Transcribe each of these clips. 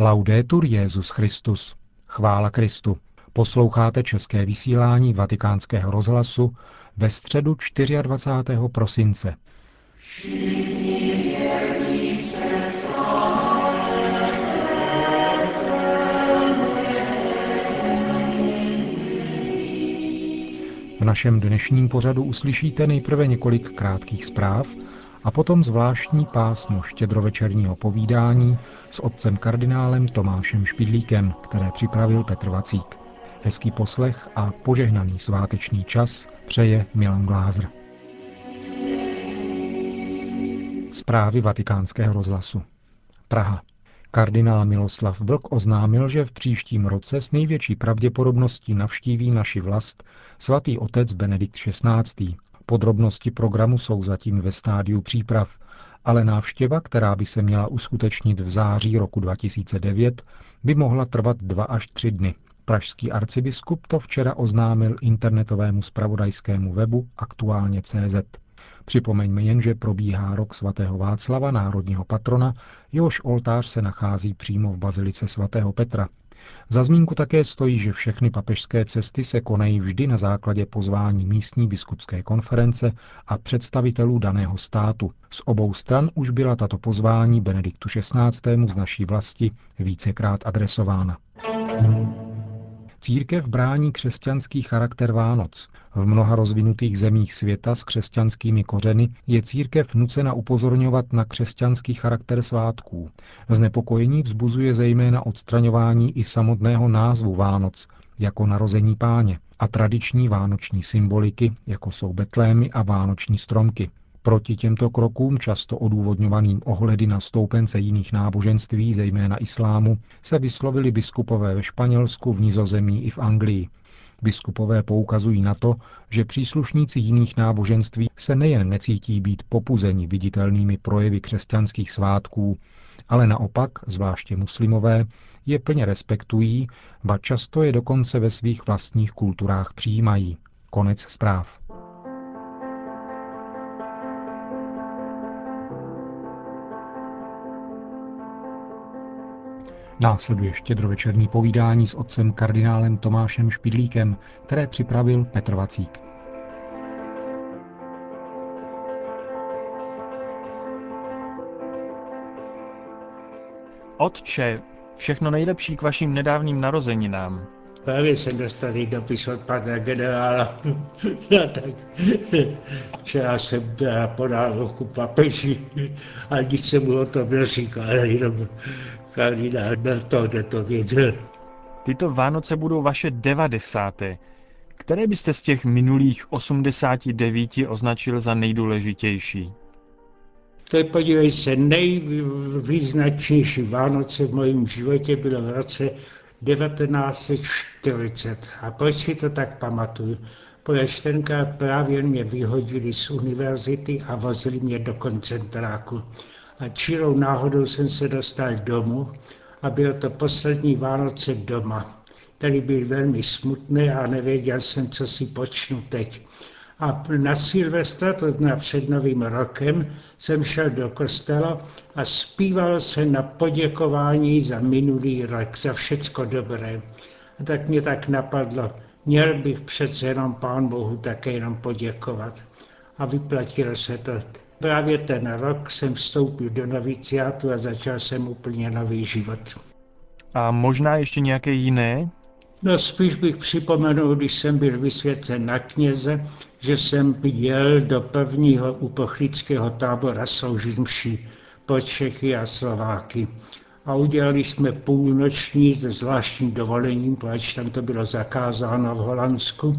Laudetur Jezus Christus. Chvála Kristu. Posloucháte české vysílání Vatikánského rozhlasu ve středu 24. prosince. V našem dnešním pořadu uslyšíte nejprve několik krátkých zpráv a potom zvláštní pásmo štědrovečerního povídání s otcem kardinálem Tomášem Špidlíkem, které připravil Petr Vacík. Hezký poslech a požehnaný sváteční čas přeje Milan Glázer. Zprávy vatikánského rozhlasu. Praha. Kardinál Miloslav Vlk oznámil, že v příštím roce s největší pravděpodobností navštíví naši vlast svatý otec Benedikt XVI. Podrobnosti programu jsou zatím ve stádiu příprav, ale návštěva, která by se měla uskutečnit v září roku 2009, by mohla trvat dva až tři dny. Pražský arcibiskup to včera oznámil internetovému spravodajskému webu aktuálně CZ. Připomeňme jen, že probíhá rok svatého Václava, národního patrona, jehož oltář se nachází přímo v bazilice svatého Petra. Za zmínku také stojí, že všechny papežské cesty se konají vždy na základě pozvání místní biskupské konference a představitelů daného státu. Z obou stran už byla tato pozvání Benediktu XVI. z naší vlasti vícekrát adresována. Církev brání křesťanský charakter Vánoc. V mnoha rozvinutých zemích světa s křesťanskými kořeny je církev nucena upozorňovat na křesťanský charakter svátků. Znepokojení vzbuzuje zejména odstraňování i samotného názvu Vánoc, jako narození páně, a tradiční vánoční symboliky, jako jsou betlémy a vánoční stromky. Proti těmto krokům, často odůvodňovaným ohledy na stoupence jiných náboženství, zejména islámu, se vyslovili biskupové ve Španělsku, v Nizozemí i v Anglii. Biskupové poukazují na to, že příslušníci jiných náboženství se nejen necítí být popuzeni viditelnými projevy křesťanských svátků, ale naopak, zvláště muslimové, je plně respektují, ba často je dokonce ve svých vlastních kulturách přijímají. Konec zpráv. Následuje štědrovečerní povídání s otcem kardinálem Tomášem Špidlíkem, které připravil Petr Vacík. Otče, všechno nejlepší k vašim nedávným narozeninám. Právě jsem dostal dopis od pana generála. no, tak včera jsem podal ruku papeži a nic jsem mu o tom neříkal, jenom kardinál to, to věděl. Tyto Vánoce budou vaše devadesáté. Které byste z těch minulých 89 označil za nejdůležitější? To je, podívej se, nejvýznačnější Vánoce v mém životě bylo v roce 1940. A proč si to tak pamatuju? Protože tenkrát právě mě vyhodili z univerzity a vozili mě do koncentráku a čirou náhodou jsem se dostal domů a bylo to poslední Vánoce doma. Tady byl velmi smutný a nevěděl jsem, co si počnu teď. A na Silvestra, to znamená před novým rokem, jsem šel do kostela a zpíval se na poděkování za minulý rok, za všecko dobré. A tak mě tak napadlo, měl bych přece jenom Pán Bohu také jenom poděkovat. A vyplatilo se to Právě ten rok jsem vstoupil do noviciátu a začal jsem úplně nový život. A možná ještě nějaké jiné? No spíš bych připomenul, když jsem byl vysvěcen na kněze, že jsem jel do prvního upochlického tábora sloužit mši po Čechy a Slováky. A udělali jsme půlnoční se zvláštním dovolením, protože tam to bylo zakázáno v Holandsku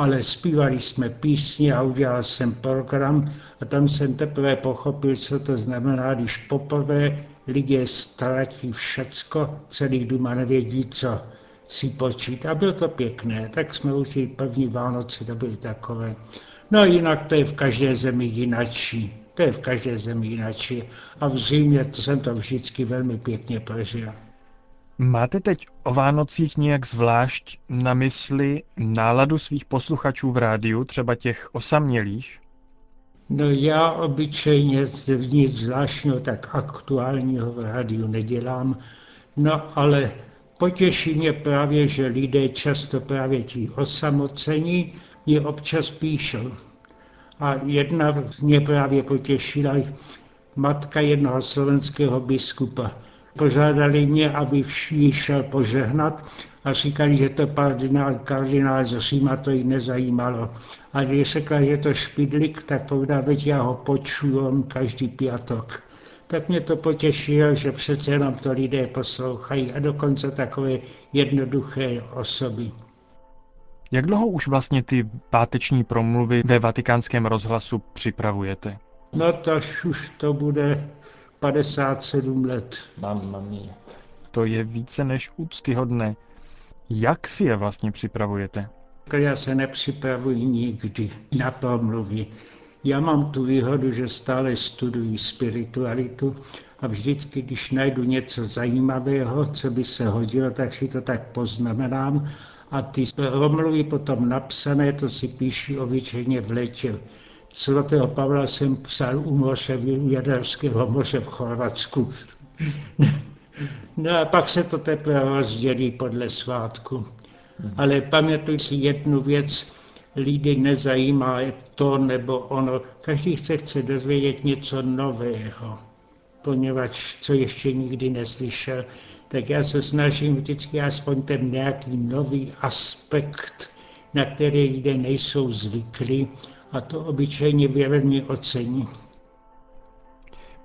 ale zpívali jsme písně a udělal jsem program a tam jsem teprve pochopil, co to znamená, když poprvé lidé ztratí všecko, celý doma nevědí, co si počít. A bylo to pěkné, tak jsme učili první Vánoce, to byly takové. No jinak to je v každé zemi jinačí. To je v každé zemi jinačí. A v zimě to jsem to vždycky velmi pěkně prožil. Máte teď o Vánocích nějak zvlášť na mysli náladu svých posluchačů v rádiu, třeba těch osamělých? No já obyčejně nic zvláštního tak aktuálního v rádiu nedělám. No ale potěší mě právě, že lidé často právě ti osamocení mě občas píšou. A jedna mě právě potěšila, matka jednoho slovenského biskupa. Požádali mě, aby jí šel požehnat a říkali, že to kardinál, kardinál z Říma to jí nezajímalo. A když řekla, že to špidlik, tak povedal, veď já ho počuju on každý piatok. Tak mě to potěšilo, že přece jenom to lidé poslouchají a dokonce takové jednoduché osoby. Jak dlouho už vlastně ty páteční promluvy ve vatikánském rozhlasu připravujete? No to už to bude 57 let. Mamma mia. To je více než úctyhodné. Jak si je vlastně připravujete? Já se nepřipravuji nikdy na promluvy. Já mám tu výhodu, že stále studuji spiritualitu a vždycky, když najdu něco zajímavého, co by se hodilo, tak si to tak poznamenám a ty promluvy potom napsané, to si píšu obyčejně v létě. Svatého Pavla jsem psal u moře, v Jaderského moře v Chorvatsku. No a pak se to teprve rozdělí podle svátku. Ale pamatuj si jednu věc, lidi nezajímá to nebo ono. Každý chce, chce dozvědět něco nového, poněvadž co ještě nikdy neslyšel, tak já se snažím vždycky aspoň ten nějaký nový aspekt, na který lidé nejsou zvyklí, a to obyčejně věrně ocení.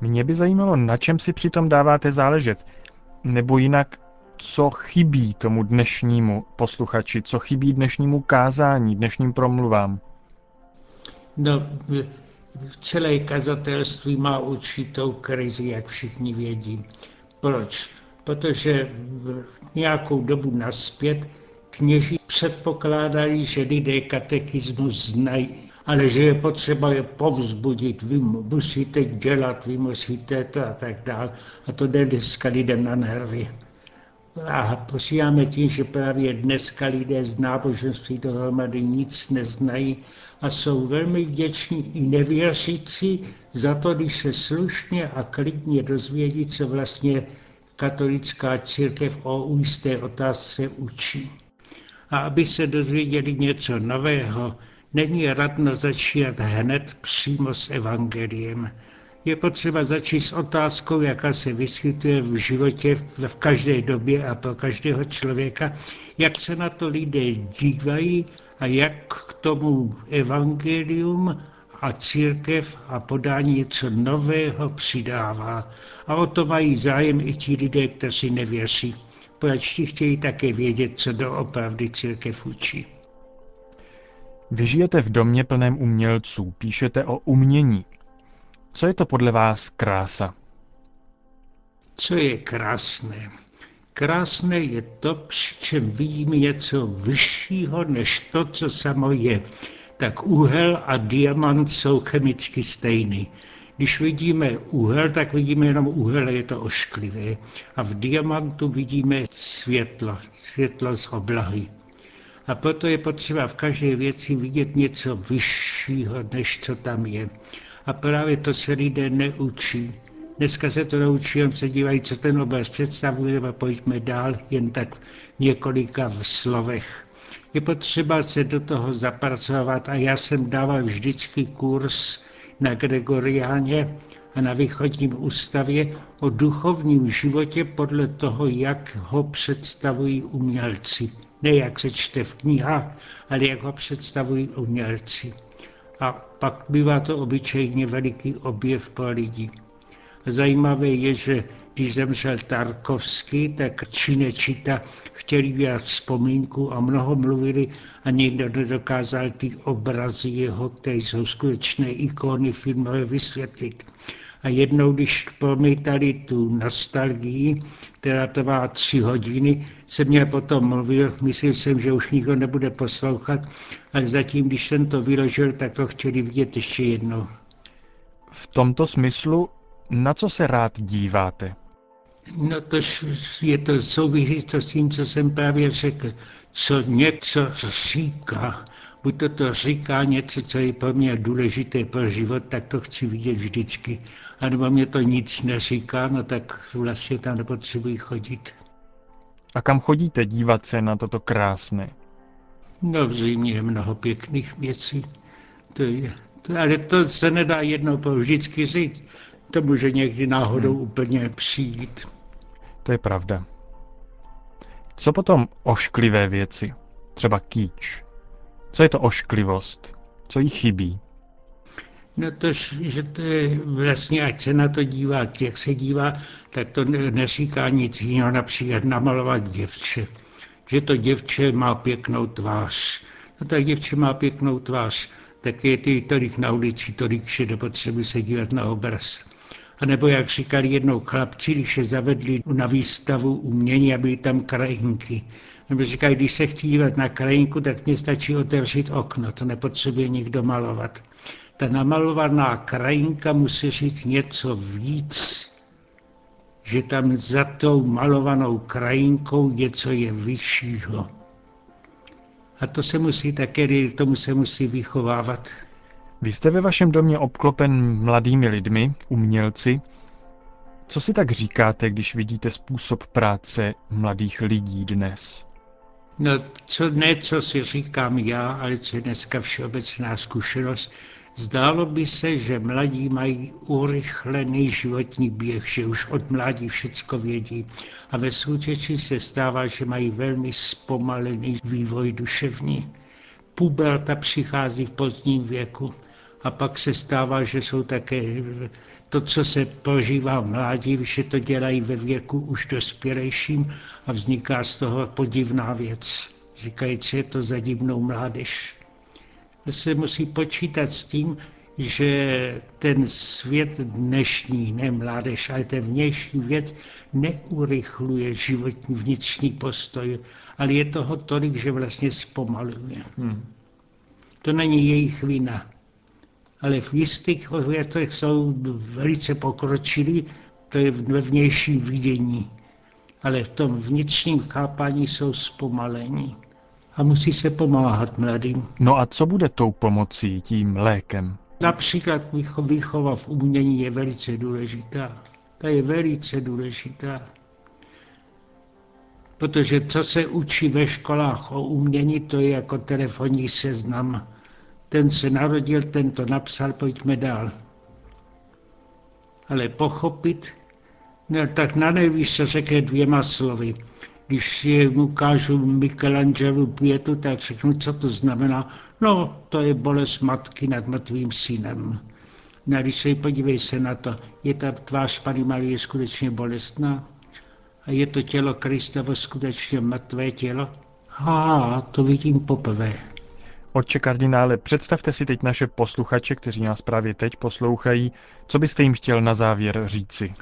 Mě by zajímalo, na čem si přitom dáváte záležet. Nebo jinak, co chybí tomu dnešnímu posluchači, co chybí dnešnímu kázání, dnešním promluvám? No, celé kazatelství má určitou krizi, jak všichni vědí. Proč? Protože v nějakou dobu naspět kněží předpokládají, že lidé katechismus znají ale že je potřeba je povzbudit, vy musíte dělat, vy musíte to a tak dál. A to jde dneska lidem na nervy. A posíláme tím, že právě dneska lidé z náboženství dohromady nic neznají a jsou velmi vděční i nevěřící za to, když se slušně a klidně dozvědí, co vlastně katolická církev o jisté otázce učí. A aby se dozvěděli něco nového, Není radno začít hned přímo s evangeliem. Je potřeba začít s otázkou, jaká se vyskytuje v životě v každé době a pro každého člověka, jak se na to lidé dívají a jak k tomu evangelium a církev a podání něco nového přidává. A o to mají zájem i ti lidé, kteří nevěří. Proč ti chtějí také vědět, co doopravdy církev učí. Vy žijete v domě plném umělců, píšete o umění. Co je to podle vás krása? Co je krásné? Krásné je to, při čem vidíme něco vyššího než to, co samo je. Tak úhel a diamant jsou chemicky stejný. Když vidíme úhel, tak vidíme jenom úhel, je to ošklivé. A v diamantu vidíme světlo, světlo z oblahy. A proto je potřeba v každé věci vidět něco vyššího, než co tam je. A právě to se lidé neučí. Dneska se to naučí, jen se dívají, co ten obraz představuje, a pojďme dál, jen tak několika v slovech. Je potřeba se do toho zapracovat a já jsem dával vždycky kurz na Gregoriáně a na východním ústavě o duchovním životě podle toho, jak ho představují umělci ne jak se čte v knihách, ale jak ho představují umělci. A pak bývá to obyčejně veliký objev pro lidi. Zajímavé je, že když zemřel Tarkovský, tak Činečita chtěli dělat vzpomínku a mnoho mluvili a nikdo nedokázal ty obrazy jeho, které jsou skutečné ikony filmové, vysvětlit. A jednou, když promítali tu nostalgii, která trvá tři hodiny, se mě potom mluvil, myslel jsem, že už nikdo nebude poslouchat, ale zatím, když jsem to vyložil, tak to chtěli vidět ještě jednou. V tomto smyslu, na co se rád díváte? No to je to souvisí to s tím, co jsem právě řekl. Co něco říká, buď to, to říká něco, co je pro mě důležité pro život, tak to chci vidět vždycky. A nebo mě to nic neříká, no tak vlastně tam nepotřebuji chodit. A kam chodíte dívat se na toto krásné? No v zimě je mnoho pěkných věcí. To je, to, ale to se nedá jednou po vždycky říct. To může někdy náhodou hmm. úplně přijít. To je pravda. Co potom ošklivé věci? Třeba kýč. Co je to ošklivost? Co jí chybí? No to, že to je vlastně, ať se na to dívá, jak se dívá, tak to neříká nic jiného, například namalovat děvče. Že to děvče má pěknou tvář. No tak děvče má pěknou tvář, tak je ty tolik na ulici, tolik, že nepotřebuje se dívat na obraz. A nebo jak říkali jednou chlapci, když se zavedli na výstavu umění a byly tam krajinky. Nebo říkají, když se chci dívat na krajinku, tak mě stačí otevřít okno, to nepotřebuje nikdo malovat. Ta namalovaná krajinka musí říct něco víc, že tam za tou malovanou krajinkou něco je vyššího. A to se musí také, tomu se musí vychovávat. Vy jste ve vašem domě obklopen mladými lidmi, umělci. Co si tak říkáte, když vidíte způsob práce mladých lidí dnes? No, co ne, co si říkám já, ale co je dneska všeobecná zkušenost, Zdálo by se, že mladí mají urychlený životní běh, že už od mládí všecko vědí. A ve skutečnosti se stává, že mají velmi zpomalený vývoj duševní. Puberta přichází v pozdním věku a pak se stává, že jsou také to, co se prožívá v mládí, že to dělají ve věku už dospělejším a vzniká z toho podivná věc. Říkají, co je to za divnou mládež se musí počítat s tím, že ten svět dnešní, ne mládež, ale ten vnější věc neurychluje životní vnitřní postoj, ale je toho tolik, že vlastně zpomaluje. Hmm. To není jejich vina. Ale v jistých věcech jsou velice pokročilí, to je ve vnějším vidění. Ale v tom vnitřním chápání jsou zpomalení a musí se pomáhat mladým. No a co bude tou pomocí, tím lékem? Například výchova v umění je velice důležitá. Ta je velice důležitá. Protože co se učí ve školách o umění, to je jako telefonní seznam. Ten se narodil, ten to napsal, pojďme dál. Ale pochopit, no, tak na nejvíc se řekne dvěma slovy když si ukážu Michelangelu pětu, tak řeknu, co to znamená. No, to je bolest matky nad mrtvým synem. No když se podívej se na to, je ta tvář Pany Marie skutečně bolestná? A je to tělo Kristovo skutečně mrtvé tělo? A to vidím poprvé. Otče kardinále, představte si teď naše posluchače, kteří nás právě teď poslouchají. Co byste jim chtěl na závěr říci?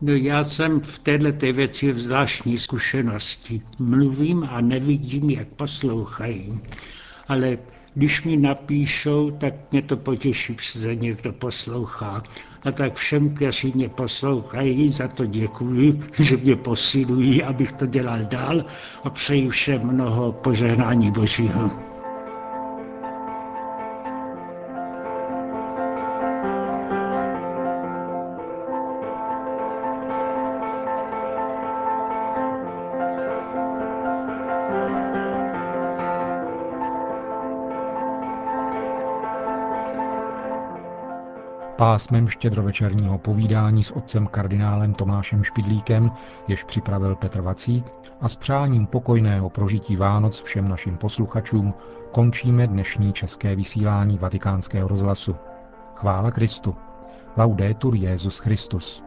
No já jsem v této věci v zvláštní zkušenosti. Mluvím a nevidím, jak poslouchají. Ale když mi napíšou, tak mě to potěší, že někdo poslouchá. A tak všem, kteří mě poslouchají, za to děkuji, že mě posilují, abych to dělal dál a přeji všem mnoho požehnání Božího. Pásmem štědrovečerního povídání s otcem kardinálem Tomášem Špidlíkem, jež připravil Petr Vacík, a s přáním pokojného prožití Vánoc všem našim posluchačům končíme dnešní české vysílání vatikánského rozhlasu. Chvála Kristu. Laudetur Jezus Christus.